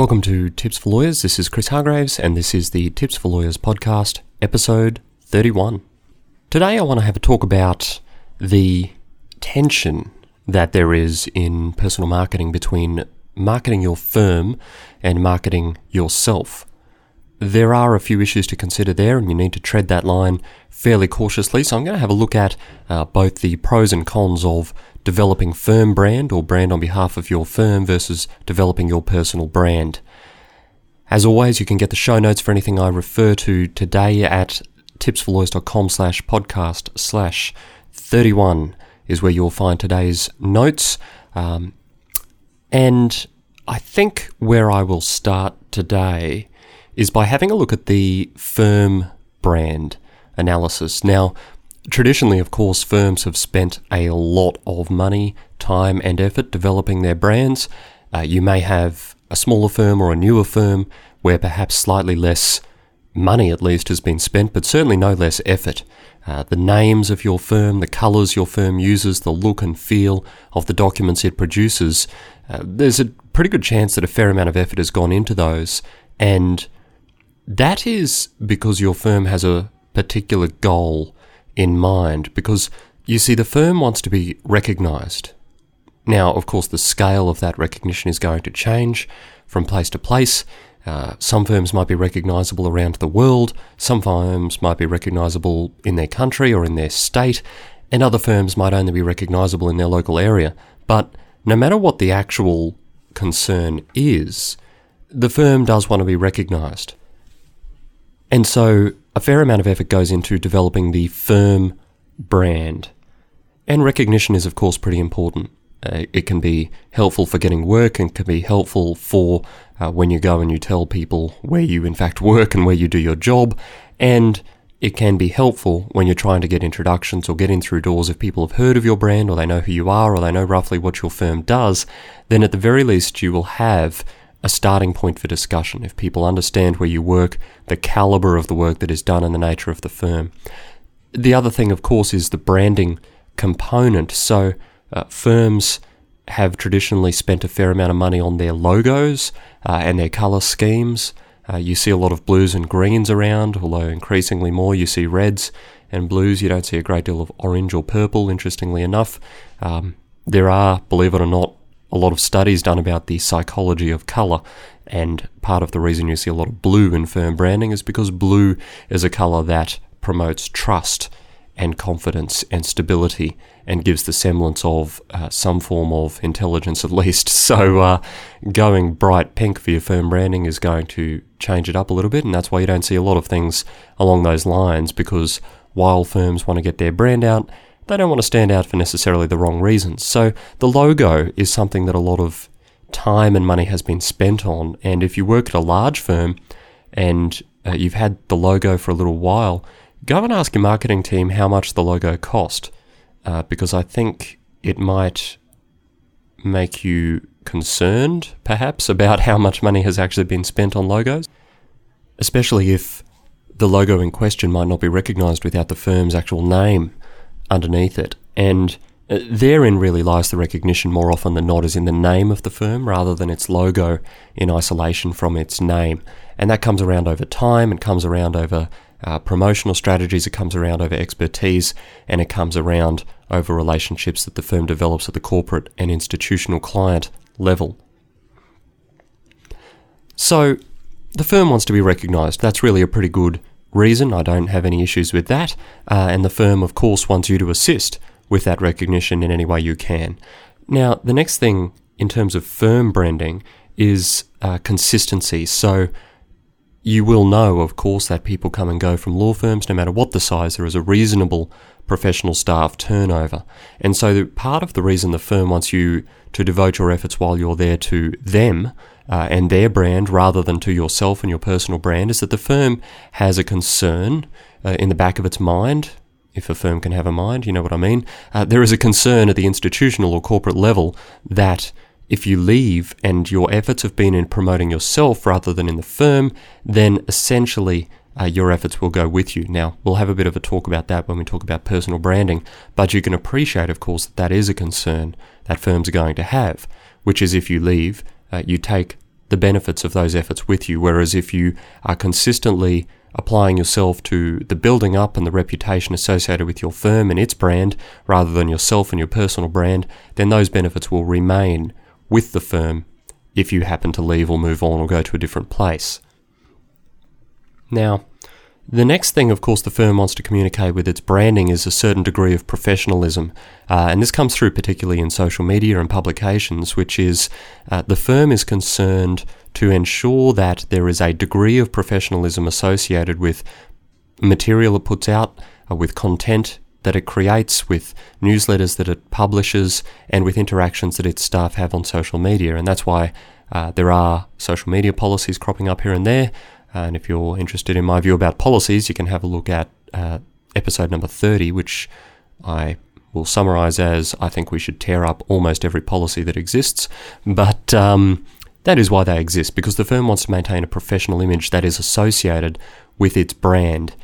Welcome to Tips for Lawyers. This is Chris Hargraves, and this is the Tips for Lawyers podcast, episode 31. Today, I want to have a talk about the tension that there is in personal marketing between marketing your firm and marketing yourself. There are a few issues to consider there, and you need to tread that line fairly cautiously. So, I'm going to have a look at uh, both the pros and cons of developing firm brand or brand on behalf of your firm versus developing your personal brand. As always, you can get the show notes for anything I refer to today at tipsforlawyers.com slash podcast slash 31 is where you'll find today's notes. Um, and I think where I will start today is by having a look at the firm brand analysis. Now, Traditionally, of course, firms have spent a lot of money, time, and effort developing their brands. Uh, you may have a smaller firm or a newer firm where perhaps slightly less money, at least, has been spent, but certainly no less effort. Uh, the names of your firm, the colours your firm uses, the look and feel of the documents it produces, uh, there's a pretty good chance that a fair amount of effort has gone into those. And that is because your firm has a particular goal in mind because you see, the firm wants to be recognized. Now, of course, the scale of that recognition is going to change from place to place. Uh, some firms might be recognizable around the world, some firms might be recognizable in their country or in their state, and other firms might only be recognizable in their local area. But no matter what the actual concern is, the firm does want to be recognized. And so a fair amount of effort goes into developing the firm brand. And recognition is, of course, pretty important. Uh, it can be helpful for getting work and can be helpful for uh, when you go and you tell people where you in fact work and where you do your job. And it can be helpful when you're trying to get introductions or get in through doors if people have heard of your brand or they know who you are or they know roughly what your firm does. Then at the very least, you will have a starting point for discussion if people understand where you work, the caliber of the work that is done, and the nature of the firm. The other thing, of course, is the branding component. So, uh, firms have traditionally spent a fair amount of money on their logos uh, and their color schemes. Uh, you see a lot of blues and greens around, although increasingly more you see reds and blues. You don't see a great deal of orange or purple, interestingly enough. Um, there are, believe it or not, a lot of studies done about the psychology of color. And part of the reason you see a lot of blue in firm branding is because blue is a color that promotes trust and confidence and stability and gives the semblance of uh, some form of intelligence at least. So, uh, going bright pink for your firm branding is going to change it up a little bit, and that's why you don't see a lot of things along those lines because while firms want to get their brand out, they don't want to stand out for necessarily the wrong reasons. So the logo is something that a lot of time and money has been spent on. And if you work at a large firm and uh, you've had the logo for a little while, go and ask your marketing team how much the logo cost, uh, because I think it might make you concerned, perhaps, about how much money has actually been spent on logos, especially if the logo in question might not be recognized without the firm's actual name underneath it. And uh, therein really lies the recognition more often than not is in the name of the firm rather than its logo in isolation from its name. And that comes around over time, it comes around over uh, promotional strategies, it comes around over expertise, and it comes around over relationships that the firm develops at the corporate and institutional client level. So, the firm wants to be recognised. That's really a pretty good reason. I don't have any issues with that. Uh, and the firm, of course, wants you to assist with that recognition in any way you can. Now, the next thing in terms of firm branding is uh, consistency. So, you will know, of course, that people come and go from law firms, no matter what the size, there is a reasonable professional staff turnover. And so, part of the reason the firm wants you to devote your efforts while you're there to them uh, and their brand rather than to yourself and your personal brand is that the firm has a concern uh, in the back of its mind. If a firm can have a mind, you know what I mean. Uh, there is a concern at the institutional or corporate level that if you leave and your efforts have been in promoting yourself rather than in the firm, then essentially uh, your efforts will go with you. Now, we'll have a bit of a talk about that when we talk about personal branding, but you can appreciate, of course, that that is a concern that firms are going to have, which is if you leave, uh, you take the benefits of those efforts with you. Whereas if you are consistently applying yourself to the building up and the reputation associated with your firm and its brand rather than yourself and your personal brand, then those benefits will remain with the firm if you happen to leave or move on or go to a different place. Now, the next thing, of course, the firm wants to communicate with its branding is a certain degree of professionalism. Uh, and this comes through particularly in social media and publications, which is uh, the firm is concerned to ensure that there is a degree of professionalism associated with material it puts out, uh, with content that it creates, with newsletters that it publishes, and with interactions that its staff have on social media. And that's why uh, there are social media policies cropping up here and there. And if you're interested in my view about policies, you can have a look at uh, episode number 30, which I will summarize as I think we should tear up almost every policy that exists. But um, that is why they exist, because the firm wants to maintain a professional image that is associated with its brand.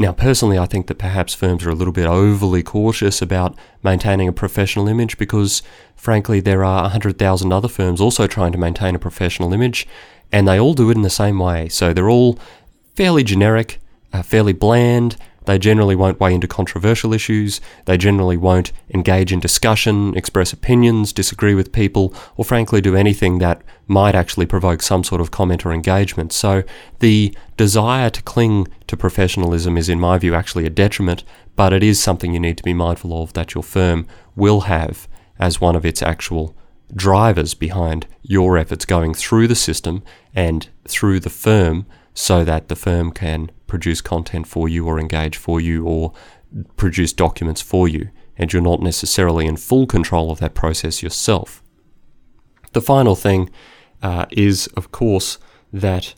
Now, personally, I think that perhaps firms are a little bit overly cautious about maintaining a professional image because, frankly, there are 100,000 other firms also trying to maintain a professional image, and they all do it in the same way. So they're all fairly generic, uh, fairly bland. They generally won't weigh into controversial issues. They generally won't engage in discussion, express opinions, disagree with people, or frankly do anything that might actually provoke some sort of comment or engagement. So the desire to cling to professionalism is, in my view, actually a detriment, but it is something you need to be mindful of that your firm will have as one of its actual drivers behind your efforts going through the system and through the firm so that the firm can produce content for you or engage for you or produce documents for you. And you're not necessarily in full control of that process yourself. The final thing uh, is, of course, that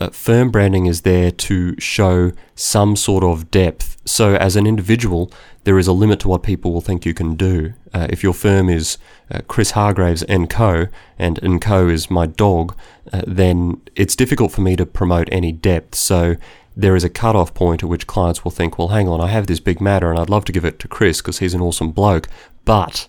uh, firm branding is there to show some sort of depth. So, as an individual, there is a limit to what people will think you can do. Uh, if your firm is uh, Chris Hargraves and Co. and and Co. is my dog, uh, then it's difficult for me to promote any depth. So there is a cut-off point at which clients will think, well, hang on, I have this big matter and I'd love to give it to Chris because he's an awesome bloke, but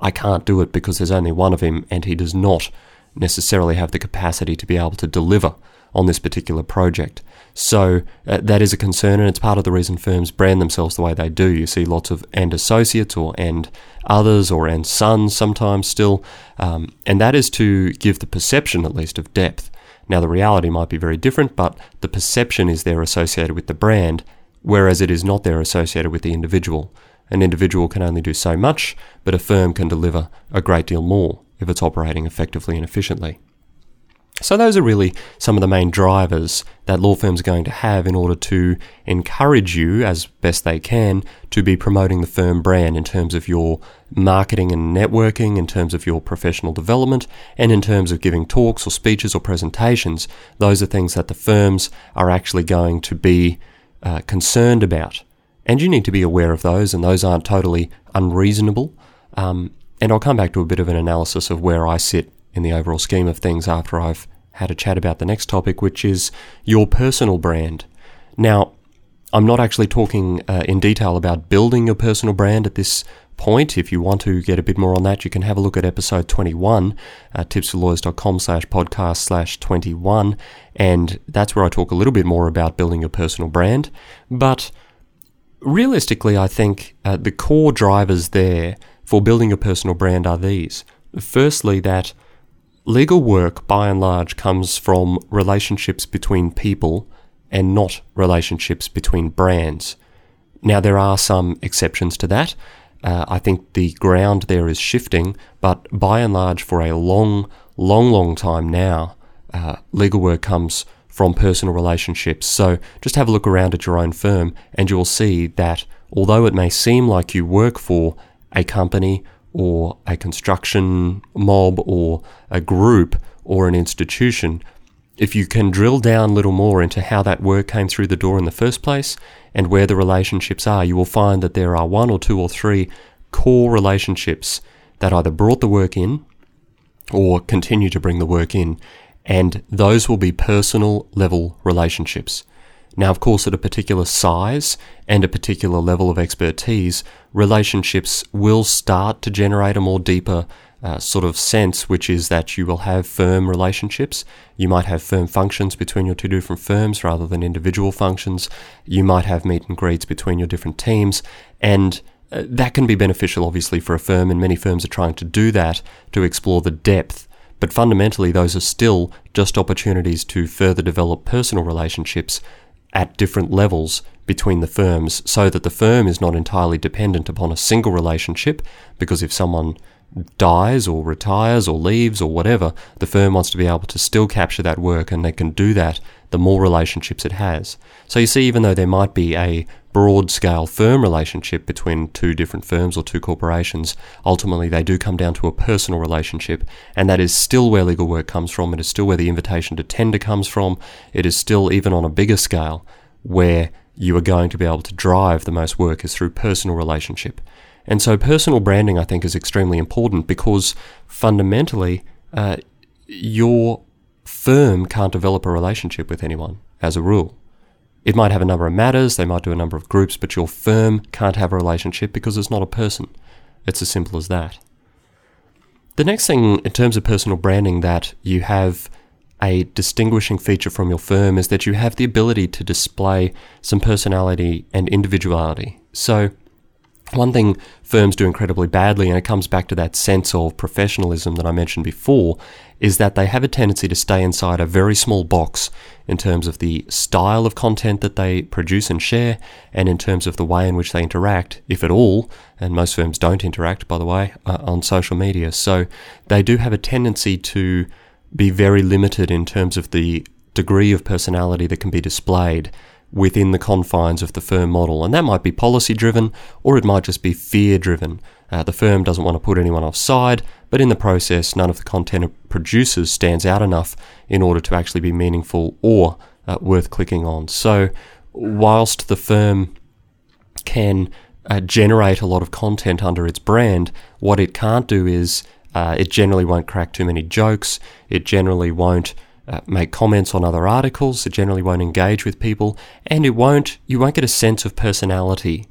I can't do it because there's only one of him and he does not necessarily have the capacity to be able to deliver on this particular project. So uh, that is a concern, and it's part of the reason firms brand themselves the way they do. You see lots of and associates or and others or and sons sometimes still, um, and that is to give the perception at least of depth. Now the reality might be very different, but the perception is there associated with the brand, whereas it is not there associated with the individual. An individual can only do so much, but a firm can deliver a great deal more if it's operating effectively and efficiently. So, those are really some of the main drivers that law firms are going to have in order to encourage you, as best they can, to be promoting the firm brand in terms of your marketing and networking, in terms of your professional development, and in terms of giving talks or speeches or presentations. Those are things that the firms are actually going to be uh, concerned about. And you need to be aware of those, and those aren't totally unreasonable. Um, and I'll come back to a bit of an analysis of where I sit in the overall scheme of things after I've had a chat about the next topic, which is your personal brand. Now, I'm not actually talking uh, in detail about building your personal brand at this point. If you want to get a bit more on that, you can have a look at episode 21 at tipsforlawyers.com slash podcast slash 21. And that's where I talk a little bit more about building your personal brand. But realistically, I think uh, the core drivers there for building a personal brand are these. Firstly, that Legal work, by and large, comes from relationships between people and not relationships between brands. Now, there are some exceptions to that. Uh, I think the ground there is shifting, but by and large, for a long, long, long time now, uh, legal work comes from personal relationships. So just have a look around at your own firm, and you'll see that although it may seem like you work for a company or a construction mob or a group or an institution, if you can drill down a little more into how that work came through the door in the first place and where the relationships are, you will find that there are one or two or three core relationships that either brought the work in or continue to bring the work in. And those will be personal level relationships. Now, of course, at a particular size and a particular level of expertise, relationships will start to generate a more deeper uh, sort of sense, which is that you will have firm relationships. You might have firm functions between your two different firms rather than individual functions. You might have meet and greets between your different teams. And uh, that can be beneficial, obviously, for a firm, and many firms are trying to do that to explore the depth. But fundamentally, those are still just opportunities to further develop personal relationships at different levels between the firms so that the firm is not entirely dependent upon a single relationship. Because if someone dies or retires or leaves or whatever, the firm wants to be able to still capture that work and they can do that the more relationships it has. So you see, even though there might be a broad scale firm relationship between two different firms or two corporations, ultimately they do come down to a personal relationship, and that is still where legal work comes from. It is still where the invitation to tender comes from. It is still, even on a bigger scale, where you are going to be able to drive the most work is through personal relationship. And so personal branding, I think, is extremely important because fundamentally, uh, your firm can't develop a relationship with anyone as a rule. It might have a number of matters, they might do a number of groups, but your firm can't have a relationship because it's not a person. It's as simple as that. The next thing, in terms of personal branding, that you have a distinguishing feature from your firm is that you have the ability to display some personality and individuality. So, one thing firms do incredibly badly, and it comes back to that sense of professionalism that I mentioned before, is that they have a tendency to stay inside a very small box in terms of the style of content that they produce and share, and in terms of the way in which they interact, if at all. And most firms don't interact, by the way, uh, on social media. So they do have a tendency to be very limited in terms of the degree of personality that can be displayed within the confines of the firm model. And that might be policy driven or it might just be fear driven. Uh, the firm doesn't want to put anyone offside, but in the process, none of the content it produces stands out enough in order to actually be meaningful or uh, worth clicking on. So, whilst the firm can uh, generate a lot of content under its brand, what it can't do is uh, it generally won't crack too many jokes. It generally won't uh, make comments on other articles. It generally won't engage with people, and it won't. You won't get a sense of personality.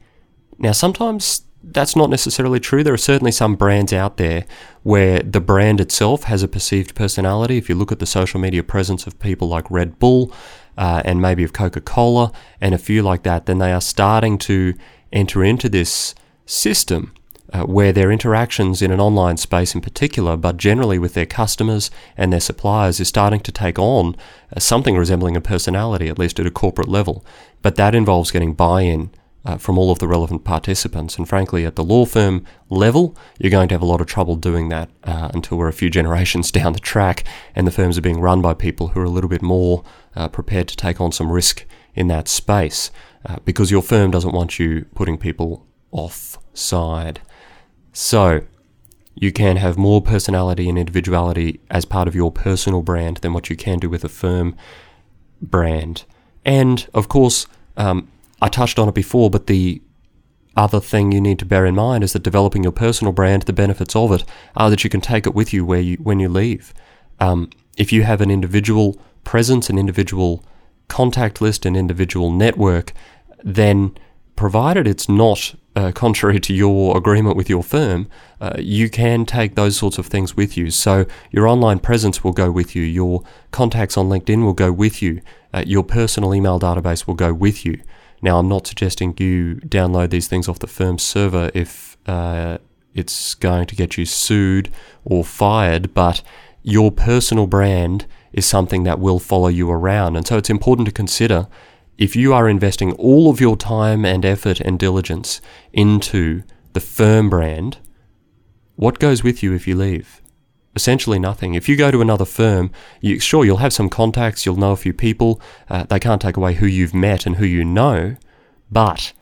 Now, sometimes that's not necessarily true. There are certainly some brands out there where the brand itself has a perceived personality. If you look at the social media presence of people like Red Bull uh, and maybe of Coca Cola and a few like that, then they are starting to enter into this system uh, where their interactions in an online space in particular, but generally with their customers and their suppliers, is starting to take on uh, something resembling a personality, at least at a corporate level. But that involves getting buy in. Uh, from all of the relevant participants. And frankly, at the law firm level, you're going to have a lot of trouble doing that uh, until we're a few generations down the track and the firms are being run by people who are a little bit more prepared to take on some risk in that space because your firm doesn't want you putting people offside. So, you can have more personality and individuality as part of your personal brand than what you can do with a firm brand. And of course, um, I touched on it before, but the other thing you need to bear in mind is that developing your personal brand, the benefits of it are that you can take it with you where you when you leave. Um, if you have an individual presence, an individual contact list, an individual network, then provided it's not uh, contrary to your agreement with your firm, uh, you can take those sorts of things with you. So your online presence will go with you, your contacts on LinkedIn will go with you, uh, your personal email database will go with you. Now, I'm not suggesting you download these things off the firm's server if uh, it's going to get you sued or fired, but your personal brand is something that will follow you around. And so it's important to consider if you are investing all of your time and effort and diligence into the firm brand, what goes with you if you leave? Essentially nothing. If you go to another firm, you, sure, you'll have some contacts, you'll know a few people, uh, they can't take away who you've met and who you know, but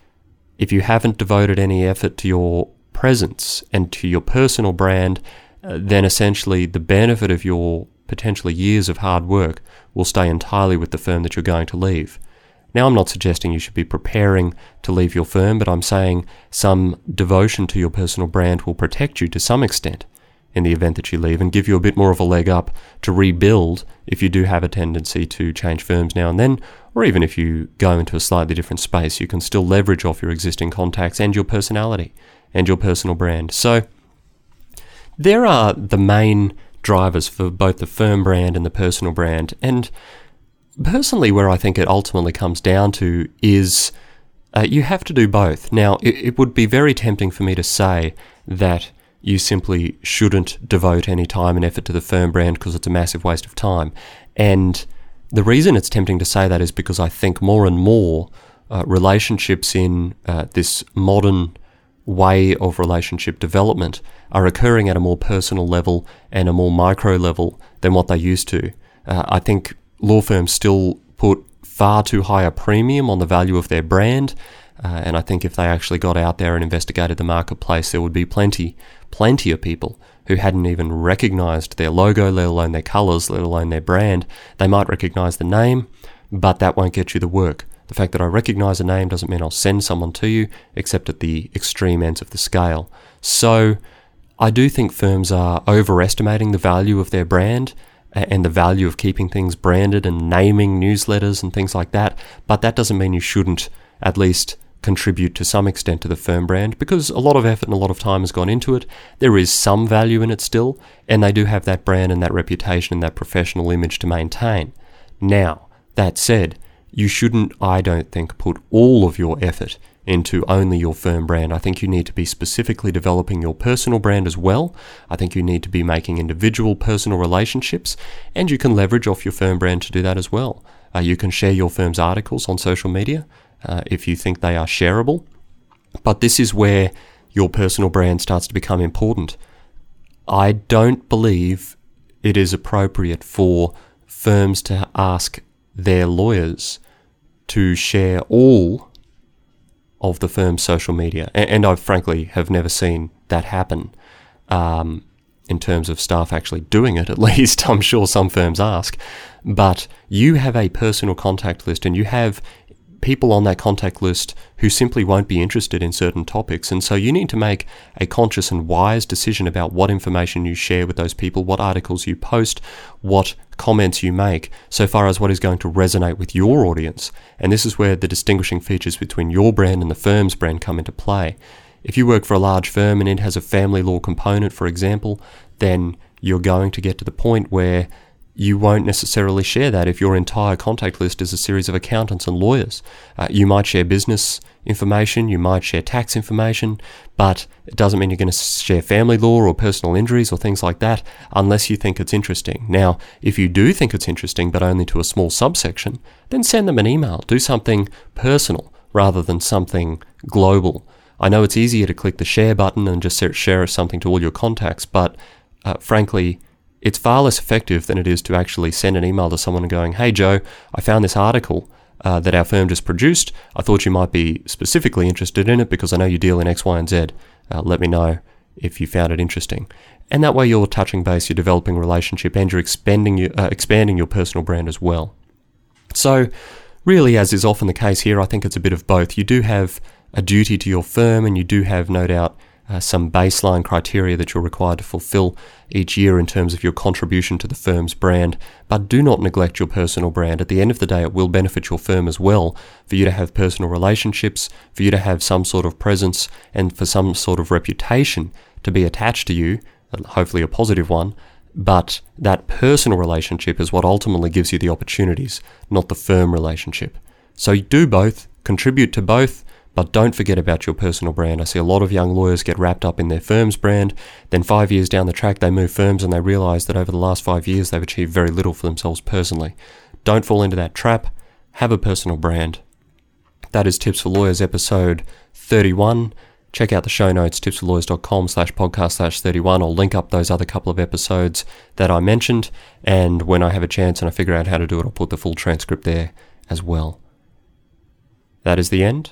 if you haven't devoted any effort to your presence and to your personal brand, uh, then essentially the benefit of your potentially years of hard work will stay entirely with the firm that you're going to leave. Now, I'm not suggesting you should be preparing to leave your firm, but I'm saying some devotion to your personal brand will protect you to some extent in the event that you leave and give you a bit more of a leg up to rebuild if you do have a tendency to change firms now and then, or even if you go into a slightly different space, you can still leverage off your existing contacts and your personality and your personal brand. So, there are the main drivers for both the firm brand and the personal brand. And personally, where I think it ultimately comes down to is uh, you have to do both. Now, it, it would be very tempting for me to say that you simply shouldn't devote any time and effort to the firm brand because it's a massive waste of time. And the reason it's tempting to say that is because I think more and more uh, relationships in uh, this modern way of relationship development are occurring at a more personal level and a more micro level than what they used to. Uh, I think law firms still put far too high a premium on the value of their brand. Uh, and I think if they actually got out there and investigated the marketplace, there would be plenty, plenty of people who hadn't even recognized their logo, let alone their colors, let alone their brand. They might recognize the name, but that won't get you the work. The fact that I recognize a name doesn't mean I'll send someone to you, except at the extreme ends of the scale. So I do think firms are overestimating the value of their brand and the value of keeping things branded and naming newsletters and things like that. But that doesn't mean you shouldn't at least contribute to some extent to the firm brand because a lot of effort and a lot of time has gone into it. There is some value in it still, and they do have that brand and that reputation and that professional image to maintain. Now, that said, you shouldn't, I don't think, put all of your effort into only your firm brand. I think you need to be specifically developing your personal brand as well. I think you need to be making individual personal relationships, and you can leverage off your firm brand to do that as well. Uh, you can share your firm's articles on social media uh, if you think they are shareable. But this is where your personal brand starts to become important. I don't believe it is appropriate for firms to ask their lawyers to share all of the firm's social media. And, I frankly have never seen that happen um, in terms of staff actually doing it, at least. I'm sure some firms ask. But you have a personal contact list and you have people on that contact list who simply won't be interested in certain topics. And so you need to make a conscious and wise decision about what information you share with those people, what articles you post, what comments you make, so far as what is going to resonate with your audience. And this is where the distinguishing features between your brand and the firm's brand come into play. If you work for a large firm and it has a family law component, for example, then you're going to get to the point where you won't necessarily share that if your entire contact list is a series of accountants and lawyers. Uh, you might share business information, you might share tax information, but it doesn't mean you're going to share family law or personal injuries or things like that unless you think it's interesting. Now, if you do think it's interesting, but only to a small subsection, then send them an email. Do something personal rather than something global. I know it's easier to click the share button and just share something to all your contacts, but uh, frankly, it's far less effective than it is to actually send an email to someone going, Hey, Joe, I found this article uh, that our firm just produced. I thought you might be specifically interested in it because I know you deal in X, Y, and Z. Uh, let me know if you found it interesting. And that way you're touching base, you're developing a relationship, and you're expanding your, uh, expanding your personal brand as well. So, really, as is often the case here, I think it's a bit of both. You do have a duty to your firm, and you do have, no doubt, uh, some baseline criteria that you're required to fulfill each year in terms of your contribution to the firm's brand, but do not neglect your personal brand. At the end of the day, it will benefit your firm as well for you to have personal relationships, for you to have some sort of presence, and for some sort of reputation to be attached to you, hopefully a positive one. But that personal relationship is what ultimately gives you the opportunities, not the firm relationship. So do both, contribute to both, but don't forget about your personal brand. I see a lot of young lawyers get wrapped up in their firm's brand. Then, five years down the track, they move firms and they realize that over the last five years, they've achieved very little for themselves personally. Don't fall into that trap. Have a personal brand. That is Tips for Lawyers episode 31. Check out the show notes, tipsforlawyers.com slash podcast slash 31. I'll link up those other couple of episodes that I mentioned. And when I have a chance and I figure out how to do it, I'll put the full transcript there as well. That is the end.